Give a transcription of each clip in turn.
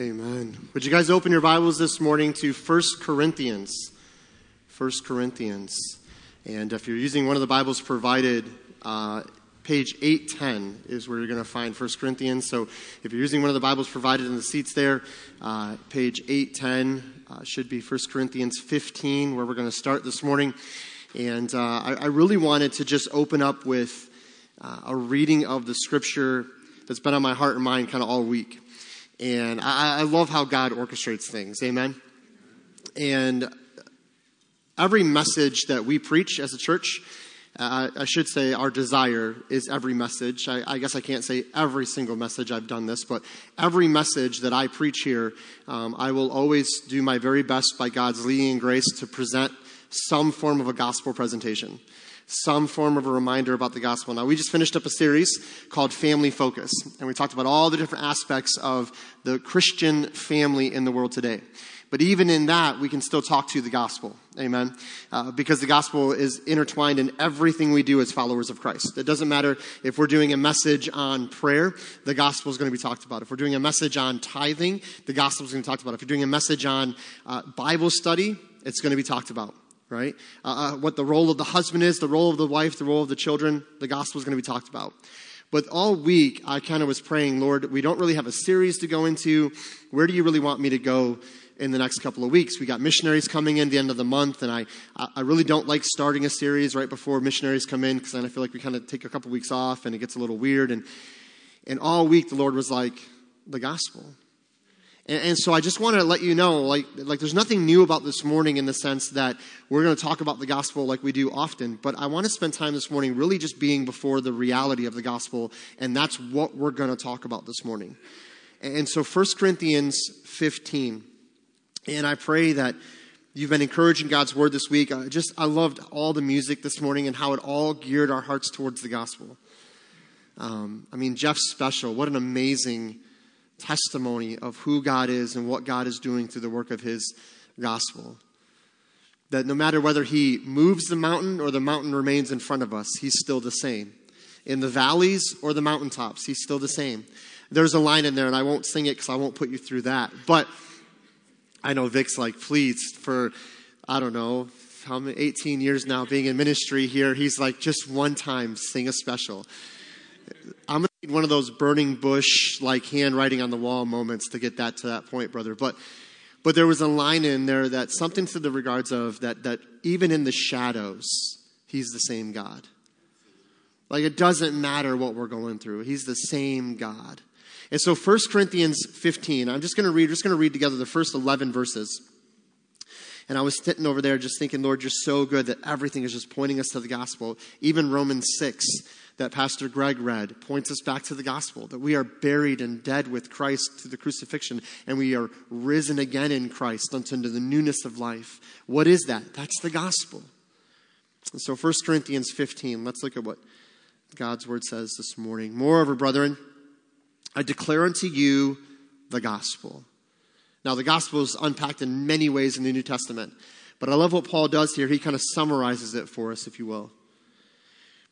Amen. Would you guys open your Bibles this morning to 1 Corinthians? 1 Corinthians. And if you're using one of the Bibles provided, uh, page 810 is where you're going to find 1 Corinthians. So if you're using one of the Bibles provided in the seats there, uh, page 810 uh, should be 1 Corinthians 15, where we're going to start this morning. And uh, I, I, really wanted to just open up with uh, a reading of the scripture that's been on my heart and mind kind of all week. And I, I love how God orchestrates things. Amen. And every message that we preach as a church, uh, I should say our desire is every message. I, I, guess I can't say every single message I've done this, but every message that I preach here, um, I will always do my very best by God's leading and grace to present some form of a gospel presentation some form of a reminder about the gospel. Now, we just finished up a series called Family Focus, and we talked about all the different aspects of the Christian family in the world today. But even in that, we can still talk to the gospel. Amen. Uh, because the gospel is intertwined in everything we do as followers of Christ. It doesn't matter if we're doing a message on prayer, the gospel is going to be talked about. If we're doing a message on tithing, the gospel is going to be talked about. If you're doing a message on uh, Bible study, it's going to be talked about right? Uh, uh, what the role of the husband is, the role of the wife, the role of the children, the gospel is going to be talked about. But all week, I kind of was praying, Lord, we don't really have a series to go into. Where do you really want me to go in the next couple of weeks? We got missionaries coming in the end of the month, and I, I really don't like starting a series right before missionaries come in because then I feel like we kind of take a couple weeks off and it gets a little weird. And, and all week, the Lord was like, the gospel. And, and, so I just want to let you know, like, like there's nothing new about this morning in the sense that we're going to talk about the gospel like we do often. But I want to spend time this morning really just being before the reality of the gospel, and that's what we're going to talk about this morning. And so 1 Corinthians 15. And I pray that you've been encouraging God's word this week. I just I loved all the music this morning and how it all geared our hearts towards the gospel. Um, I mean, Jeff's Special, what an amazing testimony of who God is and what God is doing through the work of His gospel. That no matter whether He moves the mountain or the mountain remains in front of us, He's still the same. In the valleys or the mountaintops, He's still the same. There's a line in there, and I won't sing it because I won't put you through that. But I know Vic's like, please, for, I don't know, how many, 18 years now being in ministry here, he's like, just one time, sing a special. I'm one of those burning bush, like handwriting on the wall moments to get that to that point, brother. But, but there was a line in there that something to the regards of that, that even in the shadows, he's the same God. Like it doesn't matter what we're going through. He's the same God. And so 1 Corinthians 15, I'm just going to read, just going to read together the first 11 verses. And I was sitting over there just thinking, Lord, you're so good that everything is just pointing us to the gospel. Even Romans 6 that Pastor Greg read points us back to the gospel that we are buried and dead with Christ through the crucifixion, and we are risen again in Christ unto the newness of life. What is that? That's the gospel. And so 1 Corinthians 15, let's look at what God's word says this morning. Moreover, brethren, I declare unto you the gospel. Now, the gospel is unpacked in many ways in the New Testament, but I love what Paul does here. He kind of summarizes it for us, if you will.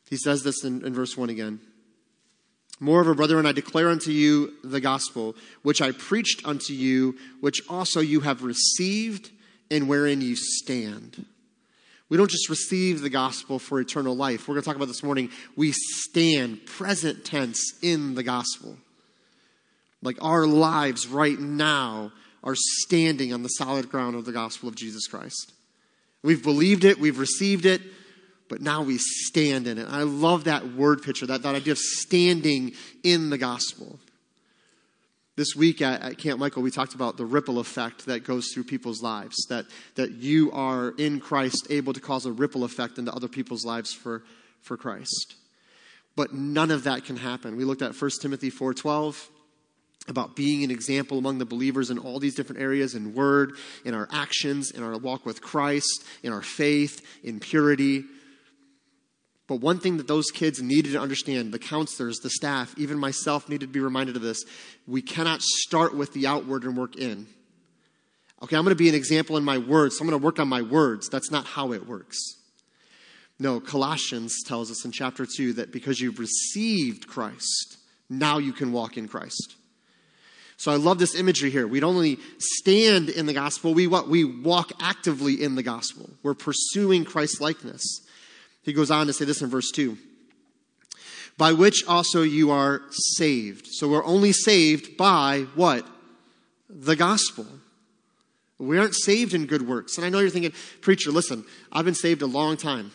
He says this in, in verse 1 again. Moreover, brethren, I declare unto you the gospel, which I preached unto you, which also you have received, and wherein you stand. We don't just receive the gospel for eternal life. We're going to talk about this morning. We stand, present tense, in the gospel. Like our lives right now are standing on the solid ground of the gospel of Jesus Christ. We've believed it, we've received it, but now we stand in it. I love that word picture, that, that idea of standing in the gospel. This week at, at, Camp Michael, we talked about the ripple effect that goes through people's lives, that, that you are in Christ able to cause a ripple effect into other people's lives for, for Christ. But none of that can happen. We looked at 1 Timothy 4.12 about being an example among the believers in all these different areas in word, in our actions, in our walk with Christ, in our faith, in purity. But one thing that those kids needed to understand, the counselors, the staff, even myself needed to be reminded of this. We cannot start with the outward and work in. Okay, I'm going to be an example in my words, so I'm going to work on my words. That's not how it works. No, Colossians tells us in chapter 2 that because you've received Christ, now you can walk in Christ. So I love this imagery here. We don't only stand in the gospel, we what? We walk actively in the gospel. We're pursuing Christ likeness. He goes on to say this in verse 2 by which also you are saved. So we're only saved by what? The gospel. We aren't saved in good works. And I know you're thinking, preacher, listen, I've been saved a long time.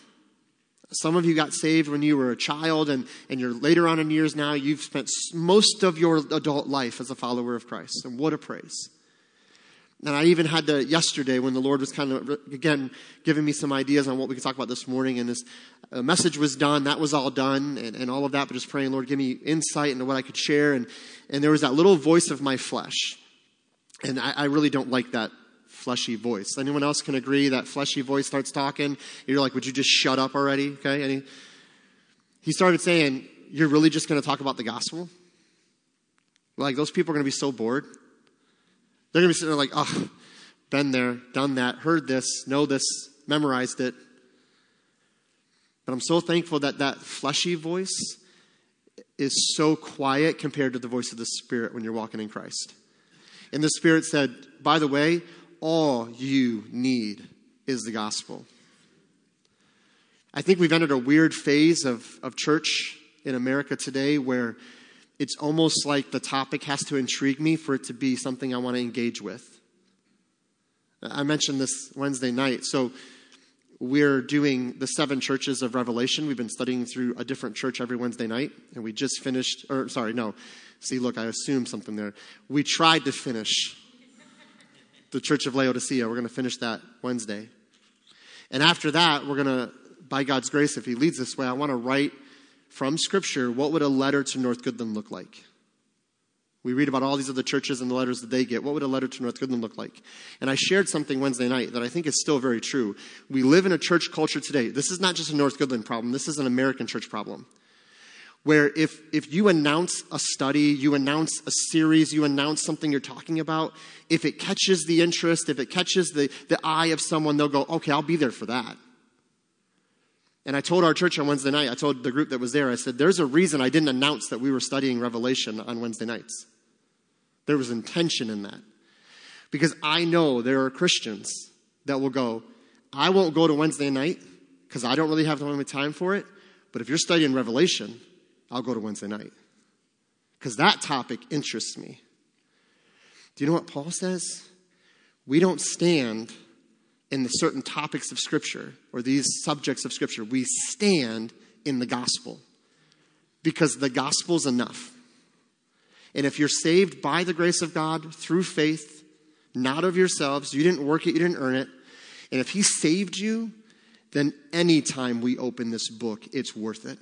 Some of you got saved when you were a child, and, and you're later on in years now, you've spent most of your adult life as a follower of Christ. And what a praise. And I even had to, yesterday, when the Lord was kind of, again, giving me some ideas on what we could talk about this morning, and this uh, message was done, that was all done, and, and all of that, but just praying, Lord, give me insight into what I could share. And, and there was that little voice of my flesh. And I, I really don't like that fleshy voice. Anyone else can agree that fleshy voice starts talking? You're like, would you just shut up already? Okay? And he, he started saying, You're really just going to talk about the gospel? Like, those people are going to be so bored. They're going to be sitting there like, oh, been there, done that, heard this, know this, memorized it. But I'm so thankful that that fleshy voice is so quiet compared to the voice of the Spirit when you're walking in Christ. And the Spirit said, by the way, all you need is the gospel. I think we've entered a weird phase of, of church in America today where it's almost like the topic has to intrigue me for it to be something I want to engage with. I mentioned this Wednesday night. So, we're doing the seven churches of Revelation. We've been studying through a different church every Wednesday night, and we just finished, or sorry, no. See, look, I assumed something there. We tried to finish the Church of Laodicea. We're going to finish that Wednesday. And after that, we're going to, by God's grace, if He leads this way, I want to write from Scripture, what would a letter to North Goodland look like? We read about all these other churches and the letters that they get. What would a letter to North Goodland look like? And I shared something Wednesday night that I think is still very true. We live in a church culture today. This is not just a North Goodland problem, this is an American church problem. Where if, if you announce a study, you announce a series, you announce something you're talking about, if it catches the interest, if it catches the, the eye of someone, they'll go, okay, I'll be there for that. And I told our church on Wednesday night, I told the group that was there, I said, there's a reason I didn't announce that we were studying Revelation on Wednesday nights. There was intention in that. Because I know there are Christians that will go, I won't go to Wednesday night because I don't really have the time for it. But if you're studying Revelation, I'll go to Wednesday night because that topic interests me. Do you know what Paul says? We don't stand in the certain topics of Scripture or these subjects of Scripture. We stand in the gospel because the gospel's enough. And if you're saved by the grace of God through faith, not of yourselves, you didn't work it, you didn't earn it, and if He saved you, then anytime we open this book, it's worth it.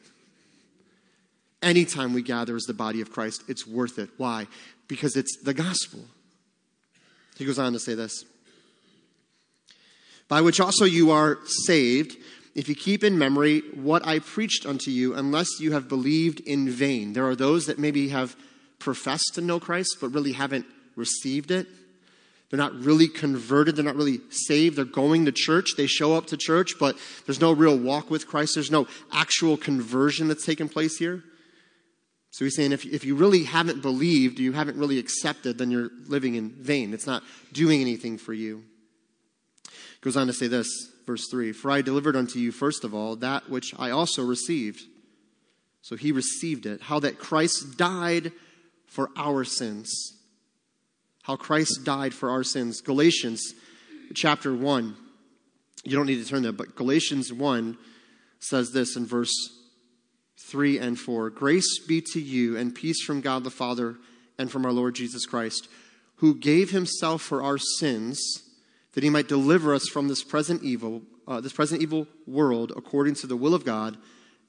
Anytime we gather as the body of Christ, it's worth it. Why? Because it's the gospel. He goes on to say this by which also you are saved, if you keep in memory what I preached unto you, unless you have believed in vain. There are those that maybe have professed to know Christ, but really haven't received it. They're not really converted. They're not really saved. They're going to church. They show up to church, but there's no real walk with Christ. There's no actual conversion that's taken place here. So he's saying if, if you really haven't believed, you haven't really accepted, then you're living in vain. It's not doing anything for you. Goes on to say this, verse 3 For I delivered unto you, first of all, that which I also received. So he received it. How that Christ died for our sins. How Christ died for our sins. Galatians chapter 1. You don't need to turn there, but Galatians 1 says this in verse 3 and 4 Grace be to you and peace from God the Father and from our Lord Jesus Christ, who gave himself for our sins that he might deliver us from this present evil, uh, this present evil world, according to the will of God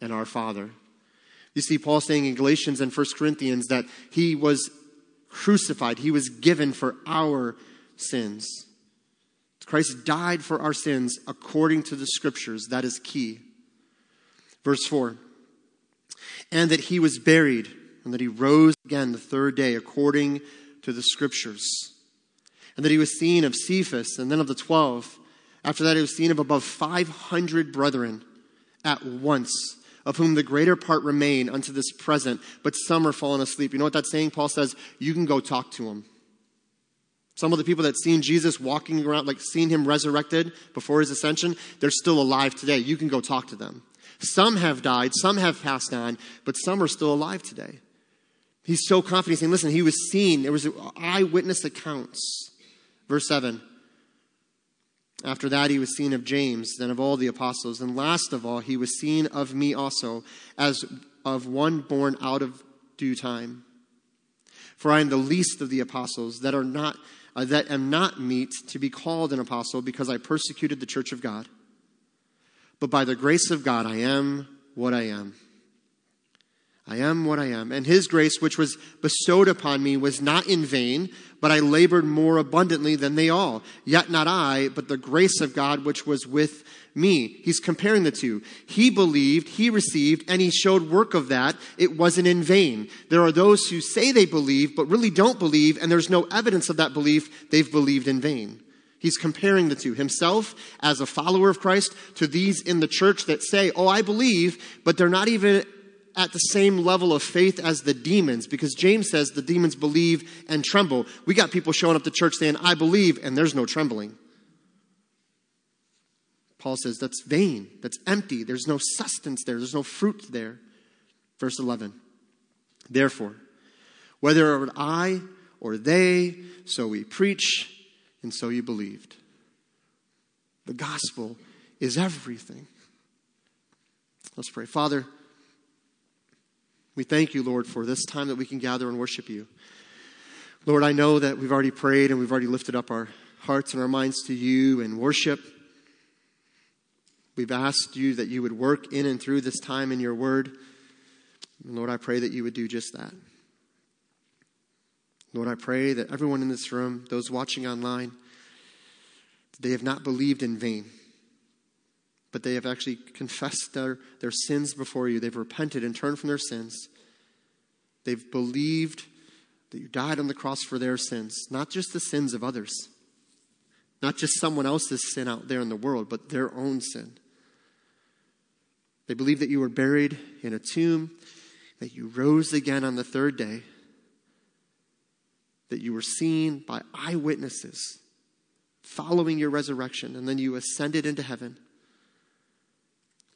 and our Father. You see, Paul saying in Galatians and 1 Corinthians that he was crucified, he was given for our sins. Christ died for our sins according to the scriptures. That is key. Verse 4 And that he was buried, and that he rose again the third day according to the scriptures and that he was seen of Cephas and then of the twelve. After that, he was seen of above 500 brethren at once, of whom the greater part remain unto this present, but some are fallen asleep. You know what that's saying? Paul says, You can go talk to them. Some of the people that seen Jesus walking around, like seen him resurrected before his ascension, they're still alive today. You can go talk to them. Some have died, some have passed on, but some are still alive today. He's so confident, he's saying, Listen, he was seen. There was eyewitness accounts. Verse 7. After that, he was seen of James, then of all the apostles. And last of all, he was seen of me also, as of one born out of due time. For I am the least of the apostles that are not uh, that am not meet to be called an apostle because I persecuted the church of God. But by the grace of God, I am what I am. I am what I am. And his grace, which was bestowed upon me, was not in vain, but I labored more abundantly than they all. Yet not I, but the grace of God which was with me. He's comparing the two. He believed, he received, and he showed work of that. It wasn't in vain. There are those who say they believe, but really don't believe, and there's no evidence of that belief. They've believed in vain. He's comparing the two himself as a follower of Christ to these in the church that say, Oh, I believe, but they're not even at the same level of faith as the demons because James says the demons believe and tremble. We got people showing up to church saying, I believe, and there's no trembling. Paul says that's vain, that's empty, there's no sustenance there, there's no fruit there. Verse 11. Therefore, whether it were I or they, so we preach, and so you believed. The gospel is everything. Let's pray. Father, we thank you, Lord, for this time that we can gather and worship you. Lord, I know that we've already prayed and we've already lifted up our hearts and our minds to you in worship. We've asked you that you would work in and through this time in your word. And Lord, I pray that you would do just that. Lord, I pray that everyone in this room, those watching online, they have not believed in vain but they have actually confessed their, their sins before you. They've repented and turned from their sins. They've believed that you died on the cross for their sins, not just the sins of others, not just someone else's sin out there in the world, but their own sin. They believe that you were buried in a tomb, that you rose again on the third day, that you were seen by eyewitnesses following your resurrection, and then you ascended into heaven.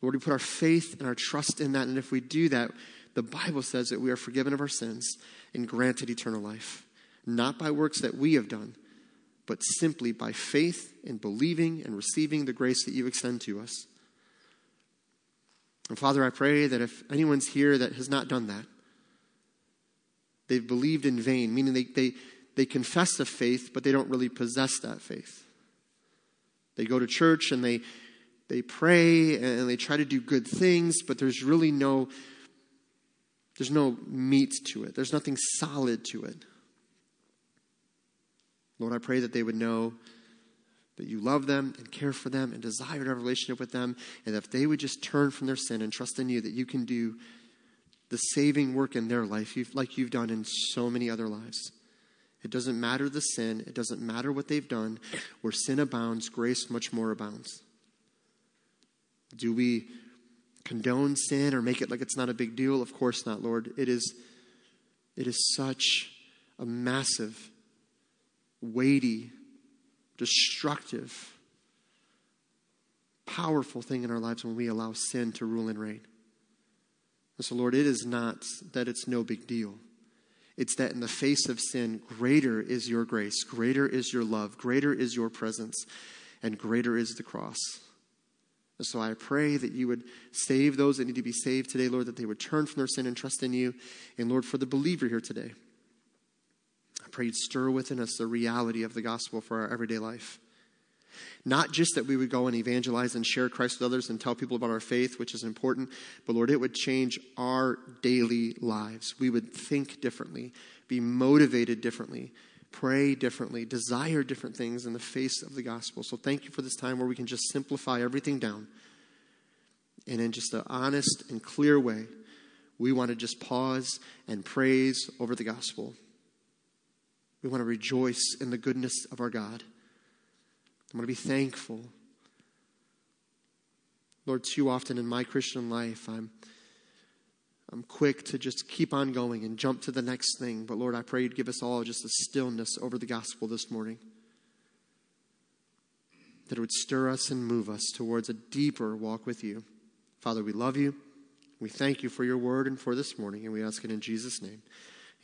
Lord, we put our faith and our trust in that. And if we do that, the Bible says that we are forgiven of our sins and granted eternal life. Not by works that we have done, but simply by faith and believing and receiving the grace that you extend to us. And Father, I pray that if anyone's here that has not done that, they've believed in vain, meaning they, they, they confess the faith, but they don't really possess that faith. They go to church and they they pray and they try to do good things, but there's really no there's no meat to it. There's nothing solid to it. Lord, I pray that they would know that you love them and care for them and desire to have a relationship with them, and if they would just turn from their sin and trust in you, that you can do the saving work in their life like you've done in so many other lives. It doesn't matter the sin, it doesn't matter what they've done. Where sin abounds, grace much more abounds. Do we condone sin or make it like it's not a big deal? Of course not, Lord. It is, it is such a massive, weighty, destructive, powerful thing in our lives when we allow sin to rule and reign. And so, Lord, it is not that it's no big deal. It's that in the face of sin, greater is your grace, greater is your love, greater is your presence, and greater is the cross. And so I pray that you would save those that need to be saved today, Lord, that they would turn from their sin and trust in you. And Lord, for the believer here today, I pray you'd stir within us the reality of the gospel for our everyday life. Not just that we would go and evangelize and share Christ with others and tell people about our faith, which is important, but Lord, it would change our daily lives. We would think differently, be motivated differently, pray differently, desire different things in the face of the gospel. So thank you for this time where we can just simplify everything down. And in just an honest and clear way, we want to just pause and praise over the gospel. We want to rejoice in the goodness of our God. I want to be thankful. Lord, too often in my Christian life, I'm, I'm quick to just keep on going and jump to the next thing. But Lord, I pray you'd give us all just a stillness over the gospel this morning. That it would stir us and move us towards a deeper walk with you. Father, we love you. We thank you for your word and for this morning, and we ask it in Jesus' name.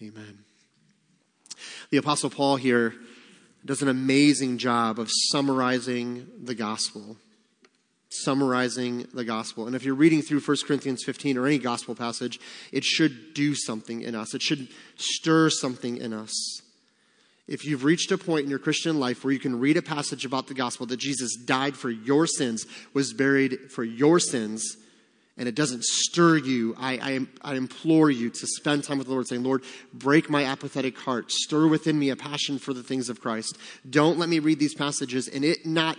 Amen. The Apostle Paul here does an amazing job of summarizing the gospel summarizing the gospel. And if you're reading through 1 Corinthians 15 or any gospel passage, it should do something in us. It should stir something in us. If you've reached a point in your Christian life where you can read a passage about the gospel that Jesus died for your sins, was buried for your sins, and it doesn't stir you, I, I, I, implore you to spend time with the Lord saying, Lord, break my apathetic heart. Stir within me a passion for the things of Christ. Don't let me read these passages and it not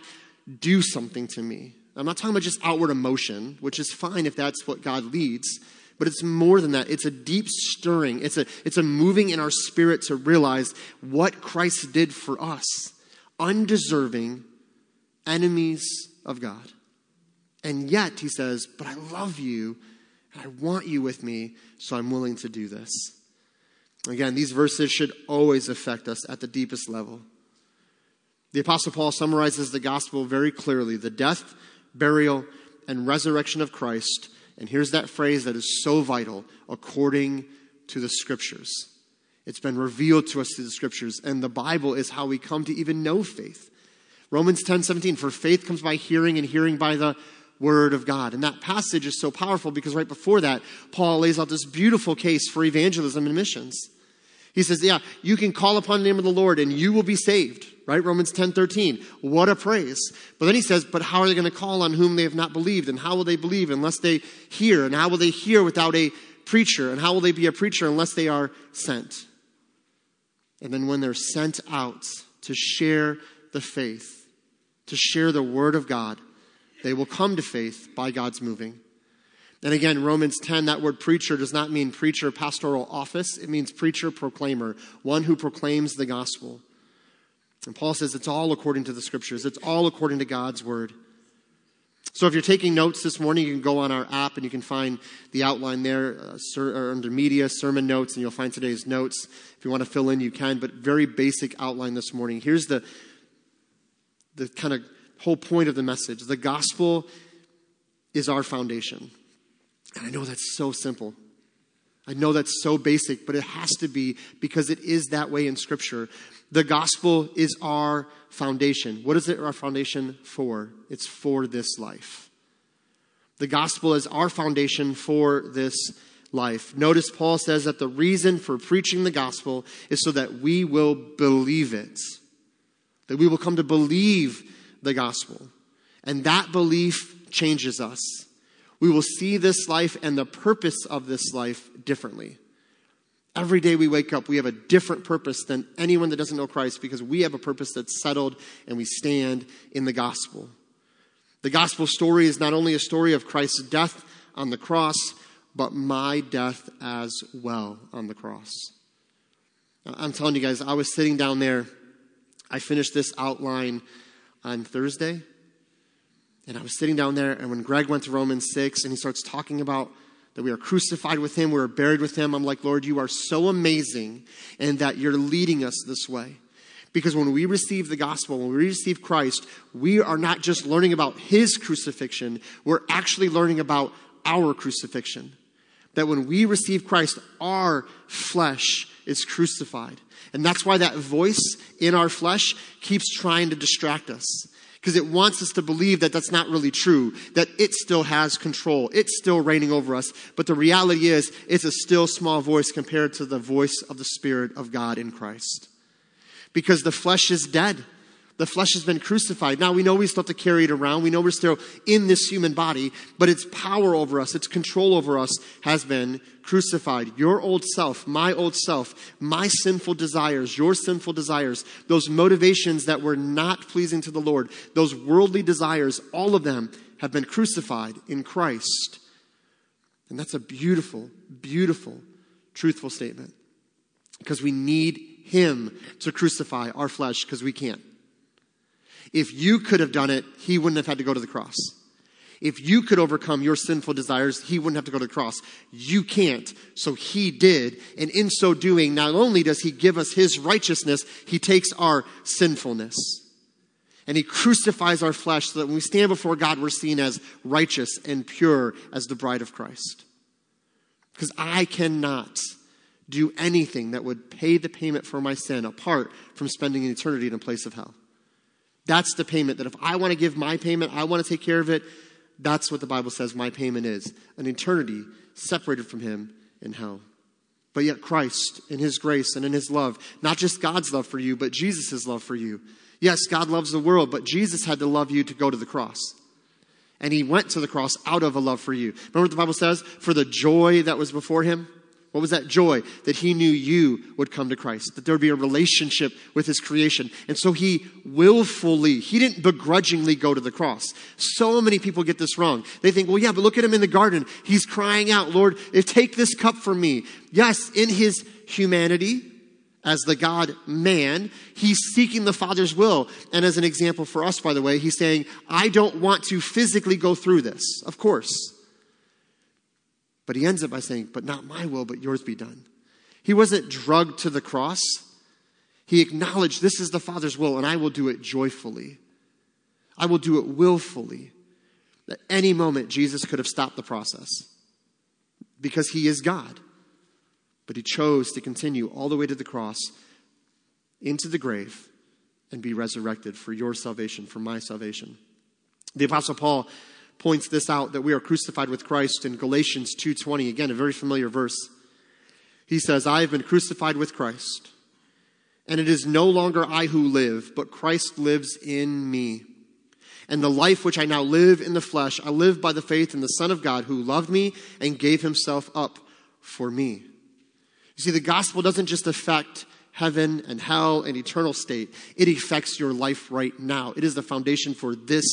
do something to me. I'm not talking about just outward emotion, which is fine if that's what God leads, but it's more than that. It's a deep stirring. It's a, it's a moving in our spirit to realize what Christ did for us, undeserving enemies of God. And yet, he says, But I love you and I want you with me, so I'm willing to do this. Again, these verses should always affect us at the deepest level. The Apostle Paul summarizes the gospel very clearly the death, burial, and resurrection of Christ. And here's that phrase that is so vital according to the scriptures. It's been revealed to us through the scriptures, and the Bible is how we come to even know faith. Romans 10 17, for faith comes by hearing, and hearing by the word of God. And that passage is so powerful because right before that, Paul lays out this beautiful case for evangelism and missions. He says, Yeah, you can call upon the name of the Lord and you will be saved right? Romans 10 13. What a praise. But then he says, But how are they going to call on whom they have not believed? And how will they believe unless they hear? And how will they hear without a preacher? And how will they be a preacher unless they are sent? And then when they're sent out to share the faith, to share the word of God, they will come to faith by God's moving. And again, Romans 10, that word preacher does not mean preacher, pastoral office. It means preacher, proclaimer, one who proclaims the gospel. And Paul says it's all according to the scriptures, it's all according to God's word. So if you're taking notes this morning, you can go on our app and you can find the outline there uh, ser- under media, sermon notes, and you'll find today's notes. If you want to fill in, you can, but very basic outline this morning. Here's the, the kind of whole point of the message the gospel is our foundation. And I know that's so simple. I know that's so basic, but it has to be because it is that way in Scripture. The gospel is our foundation. What is it our foundation for? It's for this life. The gospel is our foundation for this life. Notice Paul says that the reason for preaching the gospel is so that we will believe it, that we will come to believe the gospel. And that belief changes us. We will see this life and the purpose of this life differently. Every day we wake up, we have a different purpose than anyone that doesn't know Christ because we have a purpose that's settled and we stand in the gospel. The gospel story is not only a story of Christ's death on the cross, but my death as well on the cross. I'm telling you guys, I was sitting down there. I finished this outline on Thursday. And I was sitting down there, and when Greg went to Romans 6 and he starts talking about that we are crucified with him, we are buried with him. I'm like, Lord, you are so amazing and that you're leading us this way. Because when we receive the gospel, when we receive Christ, we are not just learning about his crucifixion, we're actually learning about our crucifixion. That when we receive Christ, our flesh is crucified. And that's why that voice in our flesh keeps trying to distract us because it wants us to believe that that's not really true, that it still has control, it's still reigning over us. But the reality is, it's a still small voice compared to the voice of the Spirit of God in Christ. Because the flesh is dead. The flesh has been crucified. Now we know we still have to carry it around. We know we're still in this human body, but its power over us, its control over us has been crucified. Your old self, my old self, my sinful desires, your sinful desires, those motivations that were not pleasing to the Lord, those worldly desires, all of them have been crucified in Christ. And that's a beautiful, beautiful, truthful statement. Because we need Him to crucify our flesh because we can't. If you could have done it, he wouldn't have had to go to the cross. If you could overcome your sinful desires, he wouldn't have to go to the cross. You can't. So he did. And in so doing, not only does he give us his righteousness, he takes our sinfulness. And he crucifies our flesh so that when we stand before God, we're seen as righteous and pure as the bride of Christ. Because I cannot do anything that would pay the payment for my sin apart from spending an eternity in a place of hell. That's the payment that if I want to give my payment, I want to take care of it, that's what the Bible says my payment is an eternity separated from Him in hell. But yet, Christ, in His grace and in His love, not just God's love for you, but Jesus' love for you. Yes, God loves the world, but Jesus had to love you to go to the cross. And He went to the cross out of a love for you. Remember what the Bible says? For the joy that was before Him, what was that joy? That he knew you would come to Christ, that there would be a relationship with his creation. And so he willfully, he didn't begrudgingly go to the cross. So many people get this wrong. They think, well, yeah, but look at him in the garden. He's crying out, Lord, take this cup from me. Yes, in his humanity, as the God man, he's seeking the Father's will. And as an example for us, by the way, he's saying, I don't want to physically go through this. Of course. But he ends it by saying, But not my will, but yours be done. He wasn't drugged to the cross. He acknowledged, This is the Father's will, and I will do it joyfully. I will do it willfully. At any moment, Jesus could have stopped the process because he is God. But he chose to continue all the way to the cross, into the grave, and be resurrected for your salvation, for my salvation. The Apostle Paul points this out that we are crucified with Christ in Galatians 2:20 again a very familiar verse. He says, "I have been crucified with Christ, and it is no longer I who live, but Christ lives in me. And the life which I now live in the flesh, I live by the faith in the Son of God who loved me and gave himself up for me." You see, the gospel doesn't just affect heaven and hell and eternal state. It affects your life right now. It is the foundation for this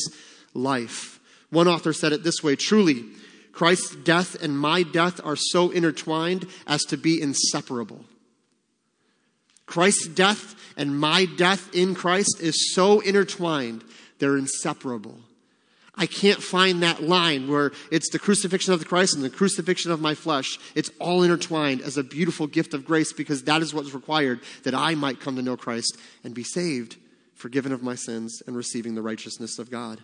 life. One author said it this way truly, Christ's death and my death are so intertwined as to be inseparable. Christ's death and my death in Christ is so intertwined, they're inseparable. I can't find that line where it's the crucifixion of the Christ and the crucifixion of my flesh. It's all intertwined as a beautiful gift of grace because that is what's required that I might come to know Christ and be saved, forgiven of my sins, and receiving the righteousness of God.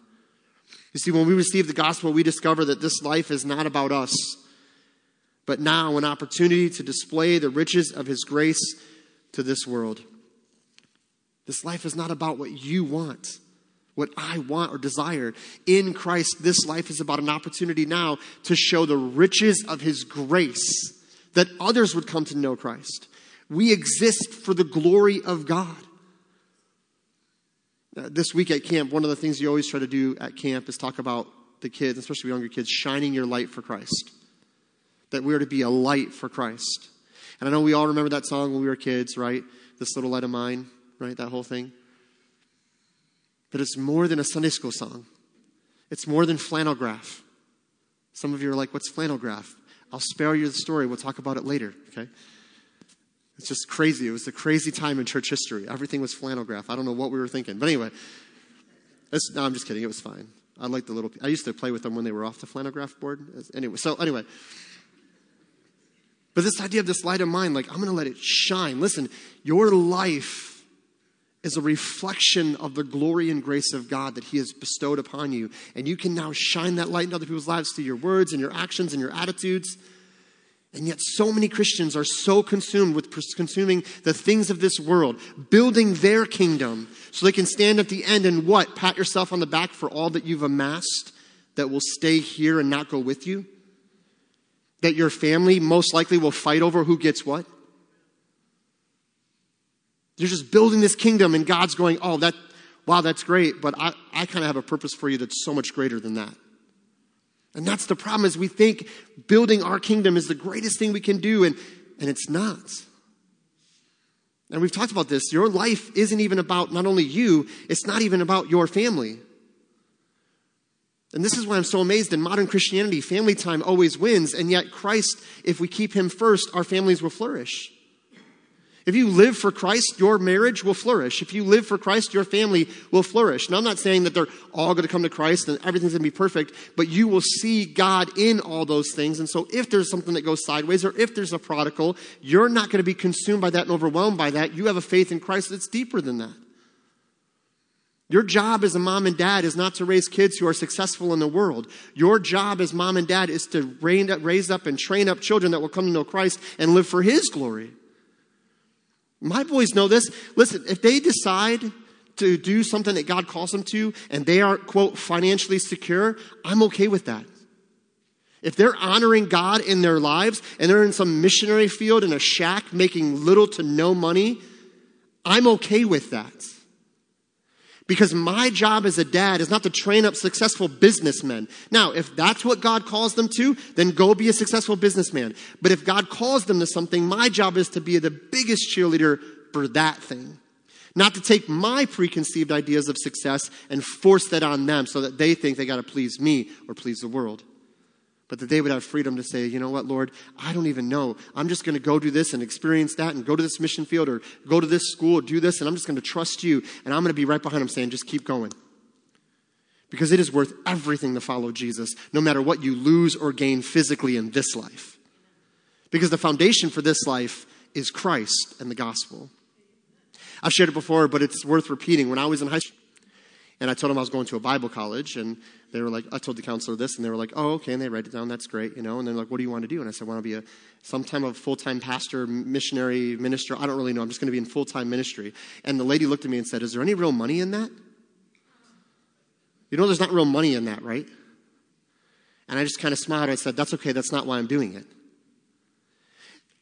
You see, when we receive the gospel, we discover that this life is not about us, but now an opportunity to display the riches of His grace to this world. This life is not about what you want, what I want or desire. In Christ, this life is about an opportunity now to show the riches of His grace that others would come to know Christ. We exist for the glory of God. Uh, this week at camp, one of the things you always try to do at camp is talk about the kids, especially younger kids, shining your light for Christ. That we are to be a light for Christ. And I know we all remember that song when we were kids, right? This little light of mine, right? That whole thing. But it's more than a Sunday school song. It's more than flannel graph. Some of you are like, what's flannel graph? I'll spare you the story. We'll talk about it later, okay? It's just crazy. It was a crazy time in church history. Everything was flannel graph. I don't know what we were thinking. But anyway, no, I'm just kidding. It was fine. I like the little, I used to play with them when they were off the flannel graph board. Anyway, so anyway. But this idea of this light of mine, like, I'm going to let it shine. Listen, your life is a reflection of the glory and grace of God that He has bestowed upon you. And you can now shine that light in other people's lives through your words and your actions and your attitudes. And yet, so many Christians are so consumed with consuming the things of this world, building their kingdom, so they can stand at the end and what? Pat yourself on the back for all that you've amassed that will stay here and not go with you? That your family most likely will fight over who gets what? You're just building this kingdom, and God's going, oh, that, wow, that's great, but I, I kind of have a purpose for you that's so much greater than that. And that's the problem is we think building our kingdom is the greatest thing we can do, and, and it's not. And we've talked about this. Your life isn't even about not only you, it's not even about your family. And this is why I'm so amazed in modern Christianity. Family time always wins, and yet Christ, if we keep him first, our families will flourish. If you live for Christ, your marriage will flourish. If you live for Christ, your family will flourish. Now, I'm not saying that they're all going to come to Christ and everything's going to be perfect, but you will see God in all those things. And so, if there's something that goes sideways or if there's a prodigal, you're not going to be consumed by that and overwhelmed by that. You have a faith in Christ that's deeper than that. Your job as a mom and dad is not to raise kids who are successful in the world. Your job as mom and dad is to raise up and train up children that will come to know Christ and live for His glory. My boys know this. Listen, if they decide to do something that God calls them to and they are, quote, financially secure, I'm okay with that. If they're honoring God in their lives and they're in some missionary field in a shack making little to no money, I'm okay with that. Because my job as a dad is not to train up successful businessmen. Now, if that's what God calls them to, then go be a successful businessman. But if God calls them to something, my job is to be the biggest cheerleader for that thing. Not to take my preconceived ideas of success and force that on them so that they think they got to please me or please the world but that they would have freedom to say, you know what, Lord, I don't even know. I'm just going to go do this and experience that and go to this mission field or go to this school, do this, and I'm just going to trust you. And I'm going to be right behind them saying, just keep going. Because it is worth everything to follow Jesus, no matter what you lose or gain physically in this life. Because the foundation for this life is Christ and the gospel. I've shared it before, but it's worth repeating. When I was in high school, and I told them I was going to a Bible college, and they were like, I told the counselor this, and they were like, oh, okay, and they write it down, that's great, you know, and they're like, what do you want to do? And I said, I want to be a, sometime a full-time pastor, missionary, minister, I don't really know, I'm just going to be in full-time ministry. And the lady looked at me and said, is there any real money in that? You know, there's not real money in that, right? And I just kind of smiled. I said, that's okay, that's not why I'm doing it.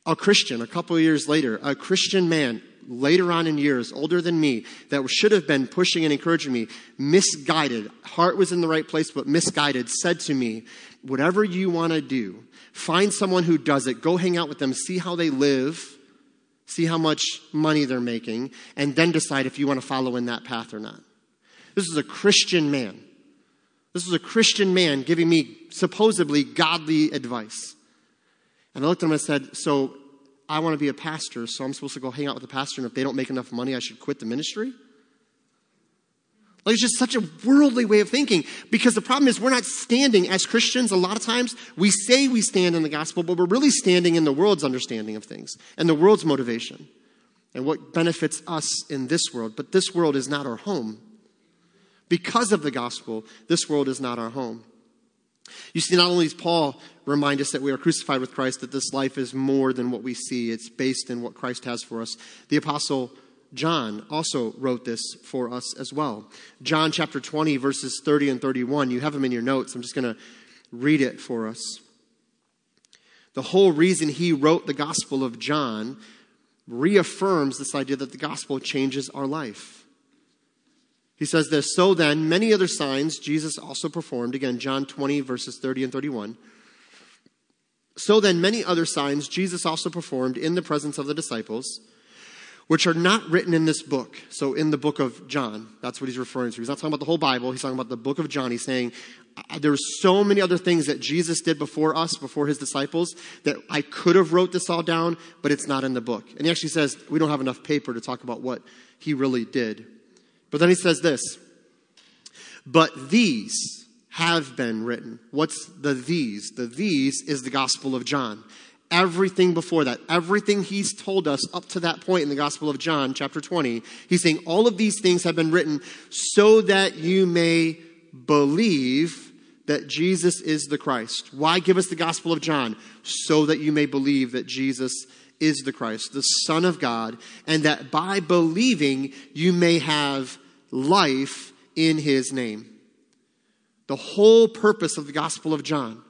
A Christian, a couple of years later, a Christian man later on in years, older than me, that should have been pushing and encouraging me, misguided, heart was in the right place, but misguided, said to me, Whatever you want to do, find someone who does it, go hang out with them, see how they live, see how much money they're making, and then decide if you want to follow in that path or not. This is a Christian man. This is a Christian man giving me supposedly godly advice. And I looked at him and said, So I want to be a pastor, so I'm supposed to go hang out with the pastor, and if they don't make enough money, I should quit the ministry? Like, it's just such a worldly way of thinking because the problem is we're not standing as Christians. A lot of times we say we stand in the gospel, but we're really standing in the world's understanding of things and the world's motivation and what benefits us in this world. But this world is not our home. Because of the gospel, this world is not our home. You see, not only does Paul remind us that we are crucified with Christ, that this life is more than what we see, it's based in what Christ has for us. The Apostle John also wrote this for us as well. John chapter 20, verses 30 and 31. You have them in your notes. I'm just going to read it for us. The whole reason he wrote the Gospel of John reaffirms this idea that the gospel changes our life. He says this So then, many other signs Jesus also performed. Again, John 20, verses 30 and 31. So then, many other signs Jesus also performed in the presence of the disciples, which are not written in this book. So, in the book of John, that's what he's referring to. He's not talking about the whole Bible, he's talking about the book of John. He's saying, there's so many other things that Jesus did before us, before his disciples, that I could have wrote this all down, but it's not in the book. And he actually says we don't have enough paper to talk about what he really did. But then he says this But these have been written. What's the these? The these is the Gospel of John. Everything before that, everything he's told us up to that point in the Gospel of John, chapter 20, he's saying all of these things have been written so that you may believe that Jesus is the Christ. Why give us the Gospel of John? So that you may believe that Jesus is the Christ, the Son of God, and that by believing you may have life in his name. The whole purpose of the Gospel of John,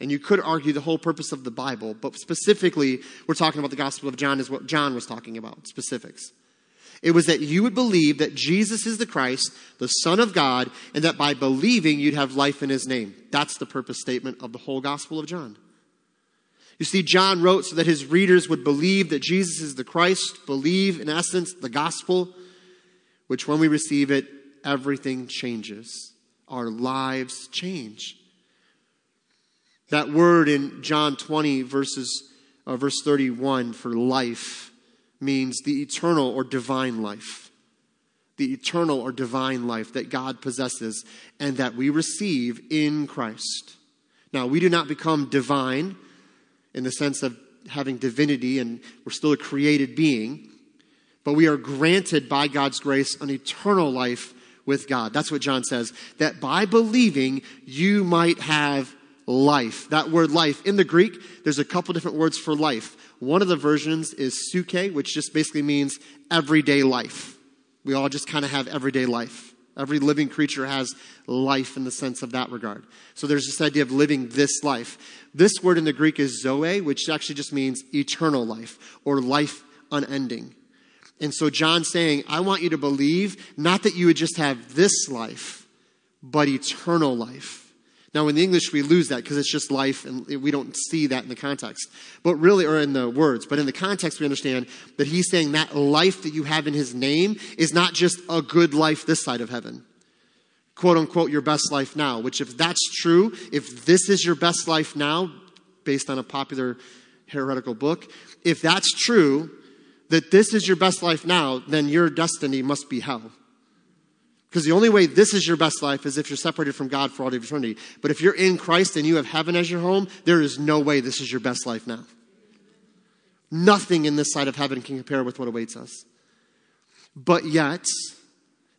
and you could argue the whole purpose of the Bible, but specifically, we're talking about the Gospel of John, is what John was talking about, specifics. It was that you would believe that Jesus is the Christ, the Son of God, and that by believing you'd have life in his name. That's the purpose statement of the whole Gospel of John. You see, John wrote so that his readers would believe that Jesus is the Christ, believe, in essence, the gospel, which when we receive it, everything changes. Our lives change. That word in John 20, verses, uh, verse 31 for life, means the eternal or divine life. The eternal or divine life that God possesses and that we receive in Christ. Now, we do not become divine in the sense of having divinity and we're still a created being, but we are granted by God's grace an eternal life with God. That's what John says, that by believing you might have life. That word life in the Greek, there's a couple different words for life. One of the versions is psuche, which just basically means everyday life. We all just kind of have everyday life. Every living creature has life in the sense of that regard. So there's this idea of living this life. This word in the Greek is zoe, which actually just means eternal life or life unending. And so John's saying, I want you to believe not that you would just have this life, but eternal life. Now, in the English, we lose that because it's just life and we don't see that in the context. But really, or in the words, but in the context, we understand that he's saying that life that you have in his name is not just a good life this side of heaven. Quote unquote, your best life now, which if that's true, if this is your best life now, based on a popular heretical book, if that's true, that this is your best life now, then your destiny must be hell. Because the only way this is your best life is if you're separated from God for all of eternity. But if you're in Christ and you have heaven as your home, there is no way this is your best life now. Nothing in this side of heaven can compare with what awaits us. But yet,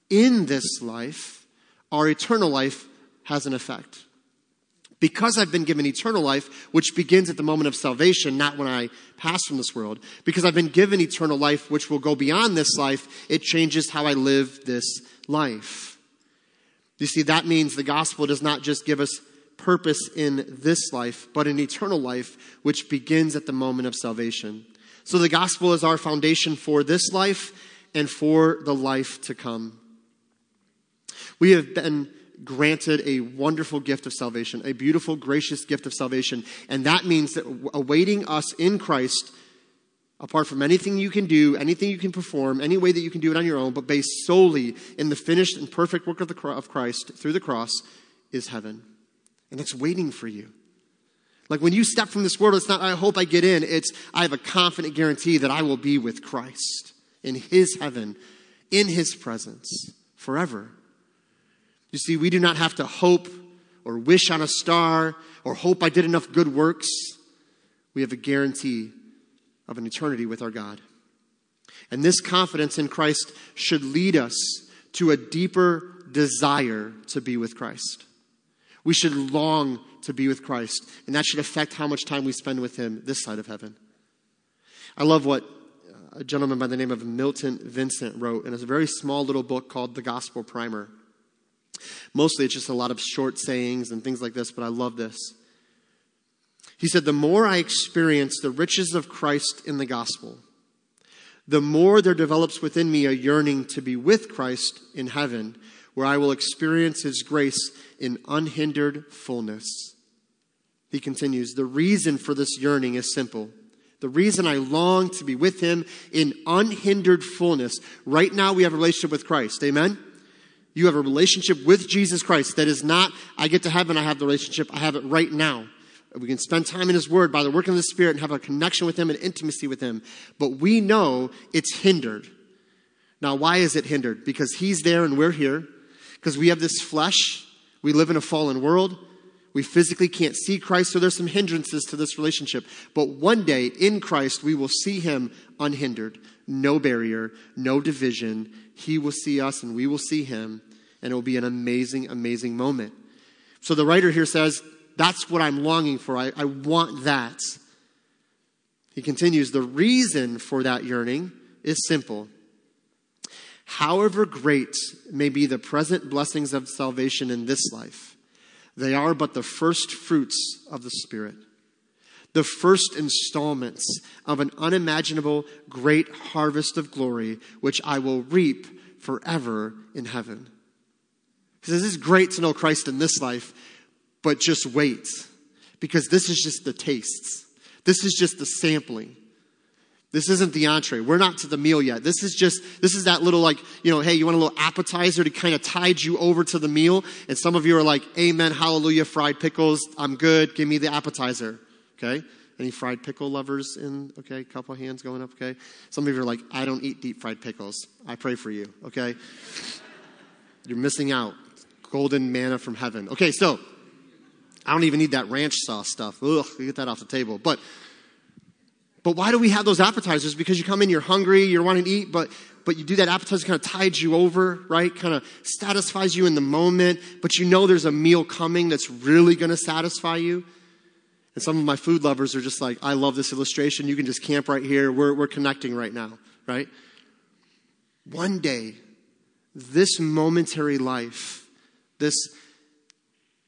in this life, our eternal life has an effect. Because I've been given eternal life, which begins at the moment of salvation, not when I pass from this world, because I've been given eternal life, which will go beyond this life, it changes how I live this life. You see, that means the gospel does not just give us purpose in this life, but an eternal life, which begins at the moment of salvation. So the gospel is our foundation for this life and for the life to come. We have been granted a wonderful gift of salvation, a beautiful, gracious gift of salvation. And that means that awaiting us in Christ apart from anything you can do, anything you can perform, any way that you can do it on your own, but based solely in the finished and perfect work of, the, of Christ through the cross, is heaven. And it's waiting for you. Like when you step from this world, it's not, I hope I get in. It's, I have a confident guarantee that I will be with Christ in His heaven, in His presence, forever. You see, we do not have to hope or wish on a star or hope I did enough good works. We have a guarantee of an eternity with our God. And this confidence in Christ should lead us to a deeper desire to be with Christ. We should long to be with Christ, and that should affect how much time we spend with Him this side of heaven. I love what uh, a gentleman by the name of Milton Vincent wrote in a very small little book called The Gospel Primer. Mostly it's just a lot of short sayings and things like this, but I love this. He said, The more I experience the riches of Christ in the gospel, the more there develops within me a yearning to be with Christ in heaven, where I will experience his grace in unhindered fullness. He continues, The reason for this yearning is simple. The reason I long to be with him in unhindered fullness. Right now, we have a relationship with Christ. Amen? You have a relationship with Jesus Christ that is not, I get to heaven, I have the relationship, I have it right now. We can spend time in His Word by the working of the Spirit and have a connection with Him and intimacy with Him. But we know it's hindered. Now, why is it hindered? Because He's there and we're here. Because we have this flesh. We live in a fallen world. We physically can't see Christ, so there's some hindrances to this relationship. But one day in Christ, we will see Him unhindered. No barrier, no division. He will see us and we will see Him. And it will be an amazing, amazing moment. So the writer here says, that's what I'm longing for. I, I want that. He continues, the reason for that yearning is simple. However great may be the present blessings of salvation in this life, they are but the first fruits of the Spirit, the first installments of an unimaginable great harvest of glory, which I will reap forever in heaven. He says, It's great to know Christ in this life, but just wait because this is just the tastes. This is just the sampling. This isn't the entree. We're not to the meal yet. This is just, this is that little like, you know, hey, you want a little appetizer to kind of tide you over to the meal? And some of you are like, amen, hallelujah, fried pickles. I'm good. Give me the appetizer. Okay? Any fried pickle lovers in? Okay, a couple hands going up, okay? Some of you are like, I don't eat deep fried pickles. I pray for you, okay? You're missing out. Golden manna from heaven. Okay, so I don't even need that ranch sauce stuff. Ugh, get that off the table. But but why do we have those appetizers? Because you come in, you're hungry, you're wanting to eat, but but you do that appetizer kind of tides you over, right? Kind of satisfies you in the moment, but you know there's a meal coming that's really going to satisfy you. And some of my food lovers are just like, I love this illustration. You can just camp right here. We're, we're connecting right now, right? One day, this momentary life, this,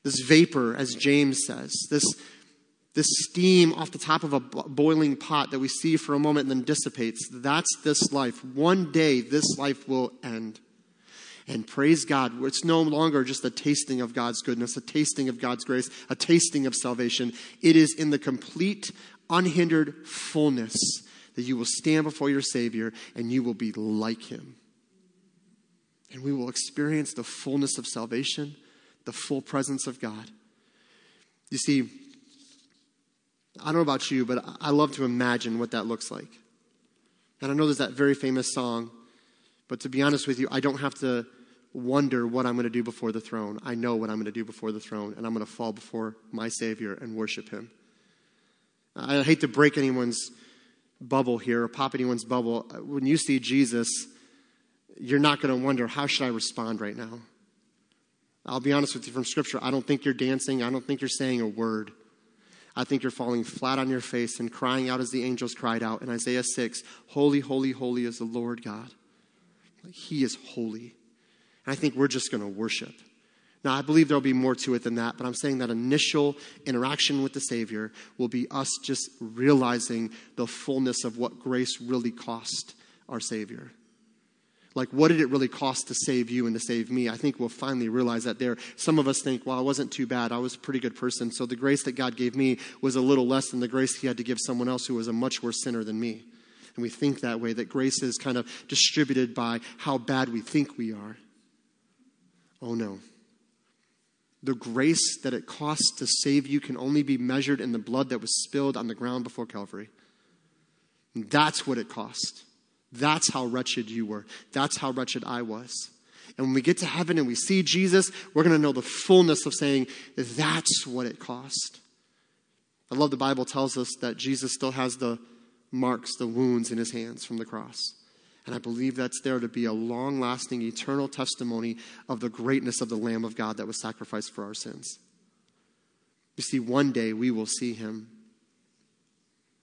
this vapor, as James says, this, this steam off the top of a boiling pot that we see for a moment and then dissipates, that's this life. One day, this life will end. And praise God, it's no longer just a tasting of God's goodness, a tasting of God's grace, a tasting of salvation. It is in the complete, unhindered fullness that you will stand before your Savior and you will be like Him. And we will experience the fullness of salvation, the full presence of God. You see, I don't know about you, but I love to imagine what that looks like. And I know there's that very famous song, but to be honest with you, I don't have to wonder what I'm going to do before the throne. I know what I'm going to do before the throne, and I'm going to fall before my Savior and worship Him. I hate to break anyone's bubble here or pop anyone's bubble. When you see Jesus, you're not going to wonder, how should I respond right now? I'll be honest with you from Scripture. I don't think you're dancing. I don't think you're saying a word. I think you're falling flat on your face and crying out as the angels cried out in Isaiah 6 Holy, holy, holy is the Lord God. He is holy. And I think we're just going to worship. Now, I believe there'll be more to it than that, but I'm saying that initial interaction with the Savior will be us just realizing the fullness of what grace really cost our Savior. Like, what did it really cost to save you and to save me? I think we'll finally realize that there. Some of us think, well, I wasn't too bad. I was a pretty good person. So the grace that God gave me was a little less than the grace He had to give someone else who was a much worse sinner than me. And we think that way, that grace is kind of distributed by how bad we think we are. Oh no. The grace that it costs to save you can only be measured in the blood that was spilled on the ground before Calvary. that's what it cost. That's how wretched you were. That's how wretched I was. And when we get to heaven and we see Jesus, we're going to know the fullness of saying, that's what it cost. I love the Bible tells us that Jesus still has the marks, the wounds in his hands from the cross. And I believe that's there to be a long lasting, eternal testimony of the greatness of the Lamb of God that was sacrificed for our sins. You see, one day we will see him.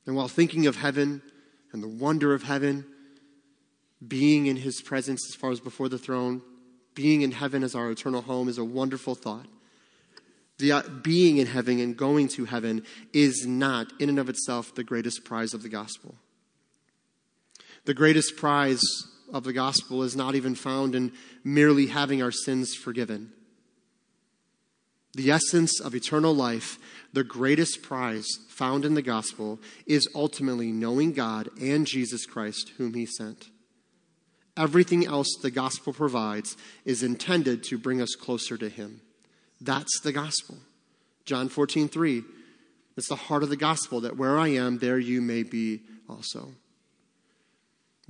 And while thinking of heaven and the wonder of heaven, being in his presence as far as before the throne, being in heaven as our eternal home is a wonderful thought. The uh, being in heaven and going to heaven is not, in and of itself, the greatest prize of the gospel. The greatest prize of the gospel is not even found in merely having our sins forgiven. The essence of eternal life, the greatest prize found in the gospel, is ultimately knowing God and Jesus Christ, whom He sent. Everything else the gospel provides is intended to bring us closer to Him. That's the gospel. John 14, 3. It's the heart of the gospel that where I am, there you may be also.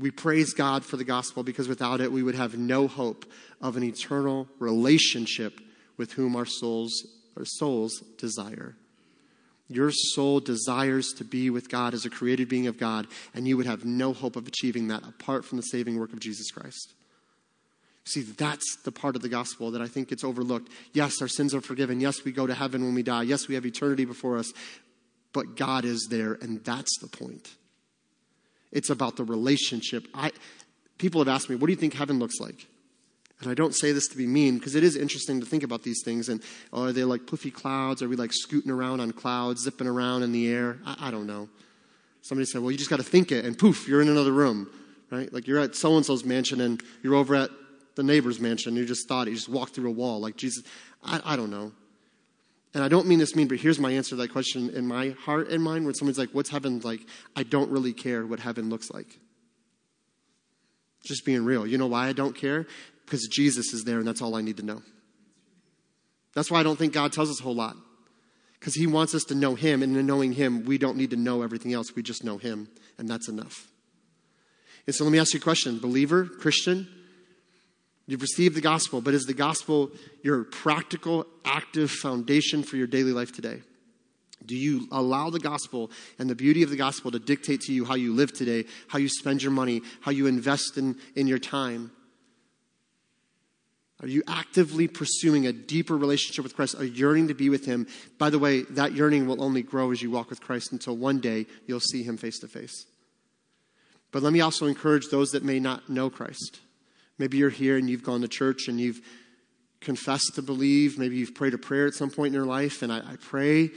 We praise God for the gospel because without it, we would have no hope of an eternal relationship with whom our souls, our souls desire. Your soul desires to be with God as a created being of God, and you would have no hope of achieving that apart from the saving work of Jesus Christ. See, that's the part of the gospel that I think gets overlooked. Yes, our sins are forgiven. Yes, we go to heaven when we die. Yes, we have eternity before us. But God is there, and that's the point. It's about the relationship. I, people have asked me, what do you think heaven looks like? And I don't say this to be mean because it is interesting to think about these things. And oh, are they like puffy clouds? Are we like scooting around on clouds, zipping around in the air? I, I don't know. Somebody said, well, you just got to think it, and poof, you're in another room, right? Like you're at so and so's mansion and you're over at the neighbor's mansion. You just thought it. You just walked through a wall. Like Jesus, I, I don't know. And I don't mean this mean, but here's my answer to that question in my heart and mind when someone's like, What's heaven like? I don't really care what heaven looks like. Just being real. You know why I don't care? Because Jesus is there and that's all I need to know. That's why I don't think God tells us a whole lot. Because he wants us to know him, and in knowing him, we don't need to know everything else. We just know him, and that's enough. And so let me ask you a question believer, Christian, you've received the gospel, but is the gospel your practical, active foundation for your daily life today? Do you allow the gospel and the beauty of the gospel to dictate to you how you live today, how you spend your money, how you invest in, in your time? Are you actively pursuing a deeper relationship with Christ, a yearning to be with Him? By the way, that yearning will only grow as you walk with Christ until one day you'll see Him face to face. But let me also encourage those that may not know Christ. Maybe you're here and you've gone to church and you've confessed to believe. Maybe you've prayed a prayer at some point in your life, and I, I pray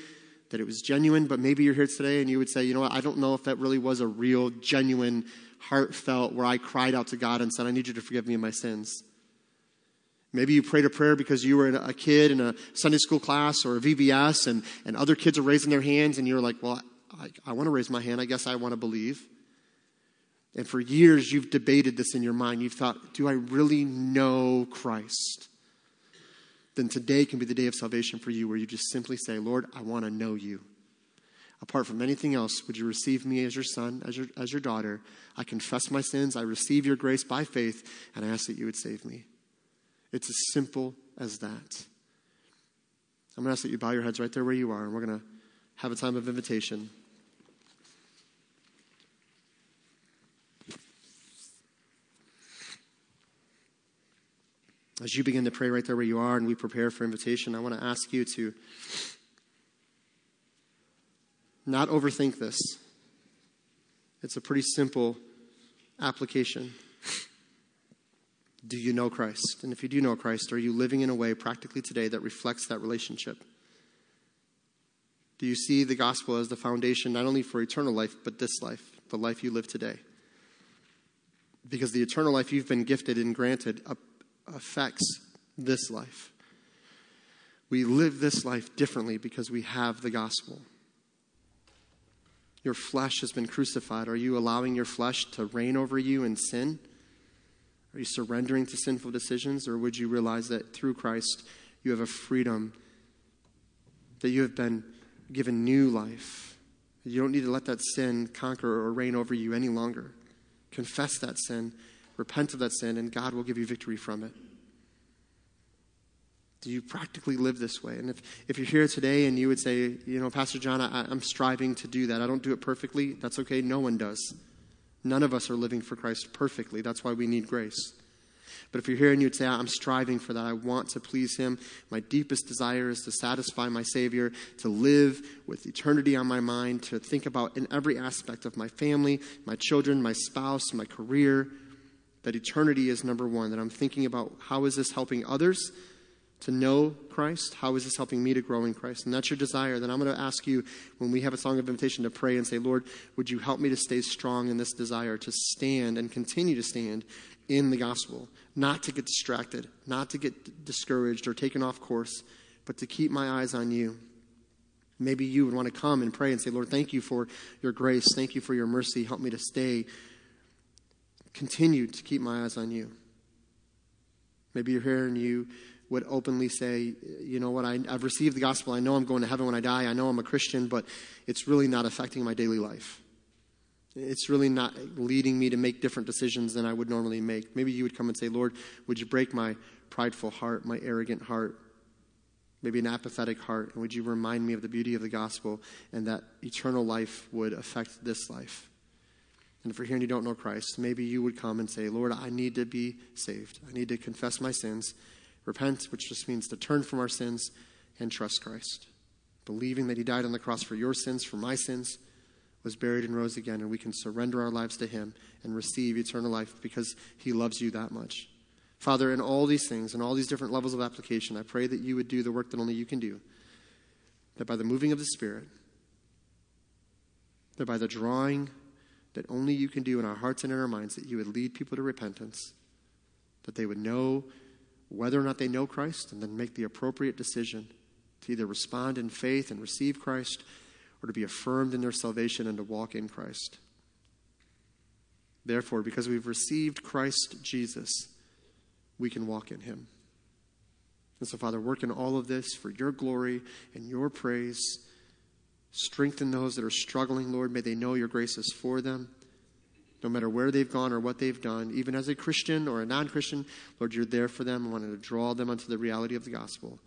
that it was genuine. But maybe you're here today and you would say, you know what, I don't know if that really was a real, genuine, heartfelt, where I cried out to God and said, I need you to forgive me of my sins. Maybe you prayed a prayer because you were a kid in a Sunday school class or a VBS and, and other kids are raising their hands and you're like, well, I, I want to raise my hand. I guess I want to believe. And for years, you've debated this in your mind. You've thought, do I really know Christ? Then today can be the day of salvation for you where you just simply say, Lord, I want to know you. Apart from anything else, would you receive me as your son, as your, as your daughter? I confess my sins. I receive your grace by faith, and I ask that you would save me. It's as simple as that. I'm going to ask that you bow your heads right there where you are, and we're going to have a time of invitation. As you begin to pray right there where you are and we prepare for invitation, I want to ask you to not overthink this. It's a pretty simple application. Do you know Christ? And if you do know Christ, are you living in a way practically today that reflects that relationship? Do you see the gospel as the foundation not only for eternal life, but this life, the life you live today? Because the eternal life you've been gifted and granted affects this life. We live this life differently because we have the gospel. Your flesh has been crucified. Are you allowing your flesh to reign over you in sin? Are you surrendering to sinful decisions, or would you realize that through Christ you have a freedom, that you have been given new life? You don't need to let that sin conquer or reign over you any longer. Confess that sin, repent of that sin, and God will give you victory from it. Do you practically live this way? And if, if you're here today and you would say, you know, Pastor John, I, I'm striving to do that, I don't do it perfectly, that's okay. No one does. None of us are living for Christ perfectly. That's why we need grace. But if you're here and you'd say, I'm striving for that, I want to please Him, my deepest desire is to satisfy my Savior, to live with eternity on my mind, to think about in every aspect of my family, my children, my spouse, my career, that eternity is number one, that I'm thinking about how is this helping others to know Christ? How is this helping me to grow in Christ? And that's your desire. Then I'm going to ask you, when we have a song of invitation, to pray and say, Lord, would you help me to stay strong in this desire, to stand and continue to stand in the gospel, not to get distracted, not to get discouraged or taken off course, but to keep my eyes on you. Maybe you would want to come and pray and say, Lord, thank you for your grace. Thank you for your mercy. Help me to stay, continue to keep my eyes on you. Maybe you're here and you would openly say, you know what, I, have received the gospel. I know I'm going to heaven when I die. I know I'm a Christian, but it's really not affecting my daily life. It's really not leading me to make different decisions than I would normally make. Maybe you would come and say, Lord, would you break my prideful heart, my arrogant heart, maybe an apathetic heart, and would you remind me of the beauty of the gospel and that eternal life would affect this life? And if you're here and you don't know Christ, maybe you would come and say, Lord, I need to be saved. I need to confess my sins Repent, which just means to turn from our sins and trust Christ. Believing that He died on the cross for your sins, for my sins, was buried and rose again, and we can surrender our lives to Him and receive eternal life because He loves you that much. Father, in all these things, in all these different levels of application, I pray that you would do the work that only you can do. That by the moving of the Spirit, that by the drawing that only you can do in our hearts and in our minds, that you would lead people to repentance, that they would know whether or not they know Christ, and then make the appropriate decision to either respond in faith and receive Christ or to be affirmed in their salvation and to walk in Christ. Therefore, because we've received Christ Jesus, we can walk in him. And so, Father, work in all of this for your glory and your praise. Strengthen those that are struggling, Lord. May they know your grace is for them. No matter where they've gone or what they've done, even as a Christian or a non Christian, Lord, you're there for them. I wanted to draw them onto the reality of the gospel.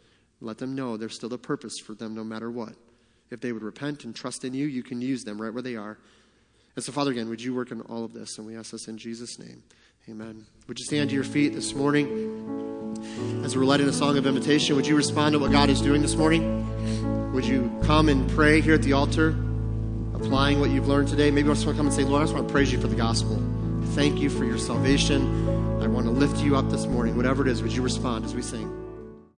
Let them know there's still a purpose for them no matter what. If they would repent and trust in you, you can use them right where they are. And so, Father, again, would you work in all of this? And we ask this in Jesus' name. Amen. Would you stand to your feet this morning as we're led in a song of invitation? Would you respond to what God is doing this morning? Would you come and pray here at the altar, applying what you've learned today? Maybe you just want to come and say, Lord, I just want to praise you for the gospel. Thank you for your salvation. I want to lift you up this morning. Whatever it is, would you respond as we sing?